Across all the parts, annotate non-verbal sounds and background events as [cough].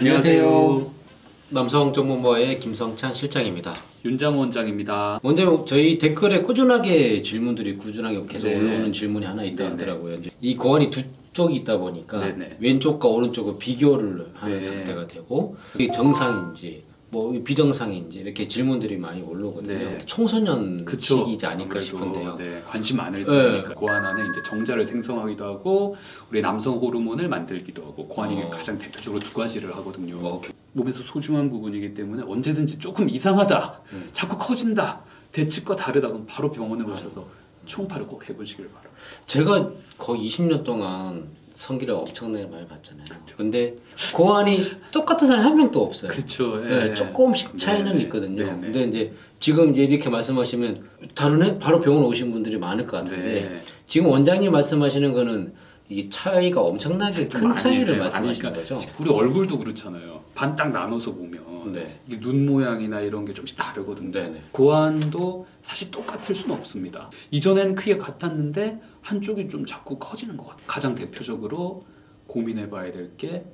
안녕하세요. 남성 전문가의 김성찬 실장입니다. 윤장 원장입니다. 먼저 저희 댓글에 꾸준하게 질문들이 꾸준하게 계속 네. 올라오는 질문이 하나 있다 네네. 하더라고요. 이제 이 고환이 두 쪽이 있다 보니까 네네. 왼쪽과 오른쪽을 비교를 하는 네. 상태가 되고 이게 정상인지 뭐 비정상인지 이렇게 질문들이 많이 올라오거든요. 네. 청소년 그쵸. 시기이지 않을까 아무래도, 싶은데요. 네, 관심 많을 네. 때니까 고환 안에 이제 정자를 생성하기도 하고 우리 남성 호르몬을 만들기도 하고 고환이 어. 가장 대표적으로 두 가지를 하거든요. 어, 몸에서 소중한 부분이기 때문에 언제든지 조금 이상하다, 음. 자꾸 커진다, 대치과 다르다 그럼 바로 병원에 오셔서 총파를 꼭 해보시길 바랍니다. 제가 거의 20년 동안 성기를 엄청나게 많이 봤잖아요. 근데 고환이 똑같은 사람이 한 명도 없어요. 그렇죠. 네, 조금씩 차이는 네네. 있거든요. 네네. 근데 이제 지금 이제 이렇게 말씀하시면 다르네? 바로 병원 오신 분들이 많을 것 같은데 네. 지금 원장님 말씀하시는 거는 이게 차이가 엄청나게 좀큰 차이를 네, 말씀하시는 거죠? 우리 얼굴도 그렇잖아요. 반 딱 나눠서 보면 네. 눈 모양이나 이런 게 좀씩 다르거든요. 네네. 고환도 사실 똑같을 수는 없습니다. 이전에는 크게 같았는데 한쪽이 좀 자꾸 커지는 것 같아요. 가장 대표적으로 고민해봐야 될게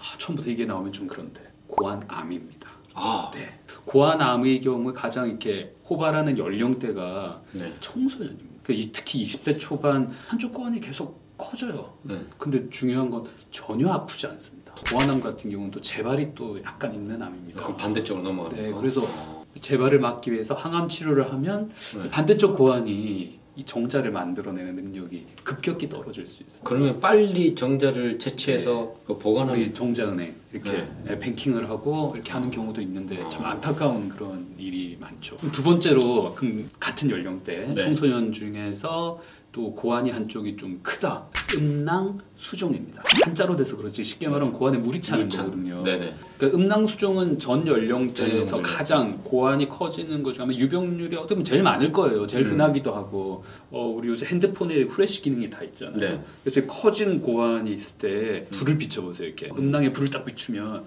아, 처음부터 이게 나오면 좀 그런데 고환암입니다. 아, 네. 고환암의 경우 가장 이렇게 호발하는 연령대가 네. 청소년입니다. 그러니까 이- 특히 20대 초반 한쪽 고환이 계속 커져요. 네. 근데 중요한 건 전혀 아프지 않습니다. 고환암 같은 경우는 또 재발이 또 약간 있는 암입니다. 그럼 반대쪽으로 넘어가는 네, 거. 그래서 어, 재발을 막기 위해서 항암 치료를 하면 네. 반대쪽 고환이 이 정자를 만들어내는 능력이 급격히 떨어질 수 있어요. 그러면 빨리 정자를 채취해서 그 보관하는 정자은행 이렇게 네, 뱅킹을 하고 이렇게 하는 경우도 있는데 참 안타까운 그런 일이 많죠. 두 번째로 그 같은 연령대 네. 청소년 중에서 또 고환이 한쪽이 좀 크다. 음낭 수종입니다. 한자로 돼서 그렇지 쉽게 말하면 고환에 물이 차는 물찬. 거거든요. 네네. 그러니까 음낭 수종은 전전 연령대에서 연령대. 가장 고환이 커지는 것 중에 아마 유병률이 어떻게 보면 제일 많을 거예요. 제일 음. 흔하기도 하고 어, 우리 요새 핸드폰에 후레쉬 기능이 다 있잖아요. 네. 그래서 이 커진 고환이 있을 때 불을 비춰보세요. 이렇게 음낭에 불을 딱 비추면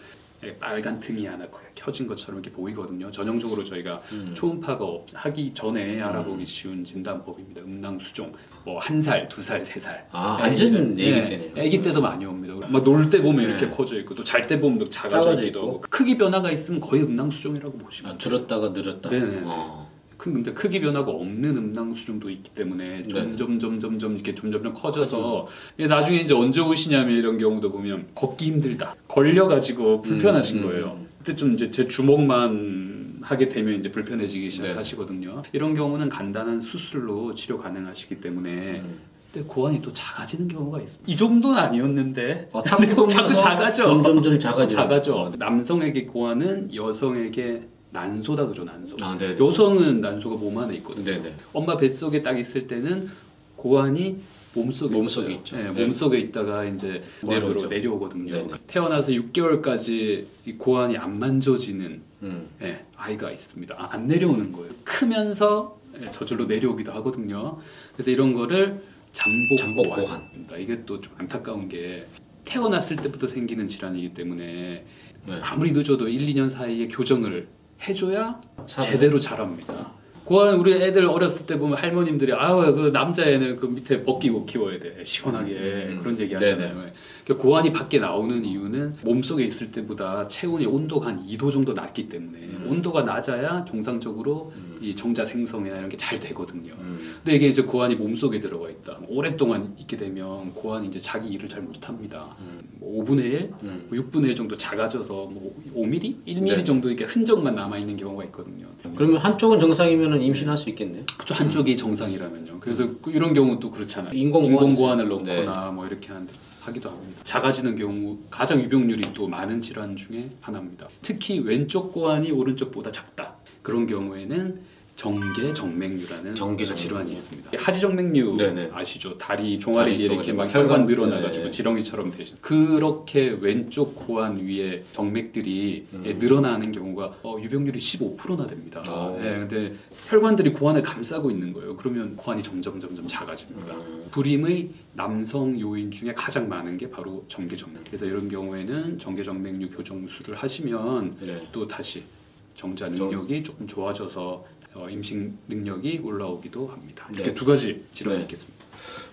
빨간 등이 하나 켜진 것처럼 이렇게 보이거든요. 전형적으로 저희가 음. 초음파가 없- 하기 전에 알아보기 쉬운 진단법입니다. 음낭 수종 뭐 한 살, 두 살, 세 살. 아, 완전 네, 애기 때네요. 애기 때도 많이 옵니다. 막 놀 때 보면 이렇게 네. 커져 있고 또 잘 때 보면 또 작아져 작아져 있기도 있고. 하고 크기 변화가 있으면 거의 음낭 수종이라고 보시면 아. 줄었다가 늘었다. 네네. 어. 큰 근데 크기 변화가 없는 음낭 수종도 있기 때문에 네. 점점 점점 점 이렇게 점점 커져서 이게 나중에 이제 언제 오시냐면 이런 경우도 보면 걷기 힘들다 걸려 가지고 불편하신 음, 음, 거예요. 음. 그때 좀 이제 제 주먹만 하게 되면 이제 불편해지기 네. 시작하시거든요. 이런 경우는 간단한 수술로 치료 가능하시기 때문에 음. 근데 고환이 또 작아지는 경우가 있습니다. 이 정도는 아니었는데 어, [laughs] 자꾸 작아져. 점점점 [laughs] 작아져. 작아져. 남성에게 고환은 여성에게 난소다 그죠 난소. 아, 네. 여성은 난소가 몸 안에 있거든요. 네네. 엄마 뱃속에 딱 있을 때는 고환이 몸속에 몸속에. 있죠. 네, 네. 몸속에 있다가 이제 내려오죠. 내려오거든요. 네네. 태어나서 6개월까지 이 고환이 안 만져지는 음. 예, 아이가 있습니다. 아, 안 내려오는 거예요. 크면서 예, 저절로 내려오기도 하거든요. 그래서 이런 거를 잠복, 잠복 고환. 고환. 이게 또 좀 안타까운 게 태어났을 때부터 생기는 질환이기 때문에 네. 아무리 늦어도 1, 2년 사이에 교정을 해줘야. 제대로 자랍니다. 고환 우리 애들 어렸을 때 보면 할머님들이 아우 그 남자애는 그 밑에 벗기고 키워야 돼 시원하게 음, 그런 얘기. 하잖아요. 그러니까 고환이 밖에 나오는 이유는 몸 속에 있을 때보다 체온의 온도가 한 2도 정도 낮기 때문에 음. 온도가 낮아야 정상적으로 음. 이 정자 생성이나 이런 게 잘 되거든요. 음. 근데 이게 이제 고환이 몸 속에 들어가 있다. 오랫동안 있게 되면 고환이 이제 자기 일을 잘 못합니다. 음. 뭐 5분의 1, 음. 뭐 6분의 1 정도 작아져서 뭐 5mm, 1mm 네. 정도 이렇게 흔적만 남아 있는 경우가 있거든요. 그러면 한쪽은 정상이면 임신할 수 있겠네요. 그쵸 한쪽이 정상이라면요. 그래서 그 이런 경우 또 그렇잖아요. 인공고환 인공 고환을 네. 넣거나 뭐 이렇게 하는데 하기도 합니다. 작아지는 경우 가장 유병률이 또 많은 질환 중에 하나입니다. 특히 왼쪽 고환이 오른쪽보다 작다. 그런 경우에는 정계 정맥류라는 정계 정맥류. 질환이 있습니다. 하지정맥류 네네. 아시죠? 다리 종아리 다리 이렇게 막 혈관. 늘어나가지고 네. 지렁이처럼 되신 그렇게 왼쪽 고환 위에 정맥들이 음. 예, 늘어나는 경우가 어, 유병률이 15%나 됩니다. 오. 예, 근데 혈관들이 고환을 감싸고 있는 거예요. 그러면 고환이 점점 점점 작아집니다. 음. 불임의 남성 요인 중에 가장 많은 게 바로 정계정맥. 그래서 이런 경우에는 정계정맥류 교정술을 하시면 네. 또 다시 정자 능력이 조금 좋아져서 어, 임신 능력이 올라오기도 합니다. 이렇게 네. 두 가지 질환이 네. 있겠습니다.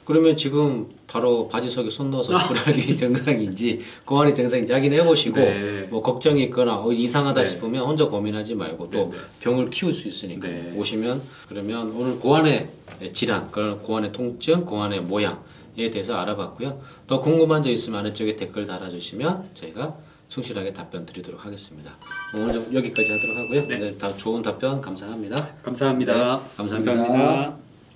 그러면 지금 바로 바지속에 손 넣어서 [laughs] 불알이 정상인지 고환이 정상인지 확인해 보시고 네. 뭐 걱정이 있거나 어, 이상하다 네. 싶으면 혼자 고민하지 말고 또 네, 네. 병을 키울 수 있으니까 네. 오시면 그러면 오늘 고환의 질환, 그런 고환의 통증, 고환의 모양에 대해서 알아봤고요. 더 궁금한 점 있으면 아래쪽에 댓글 달아주시면 저희가 충실하게 답변 드리도록 하겠습니다. 오늘 좀 여기까지 하도록 하고요. 네. 네, 다 좋은 답변 감사합니다. 감사합니다. 네, 감사합니다. 감사합니다.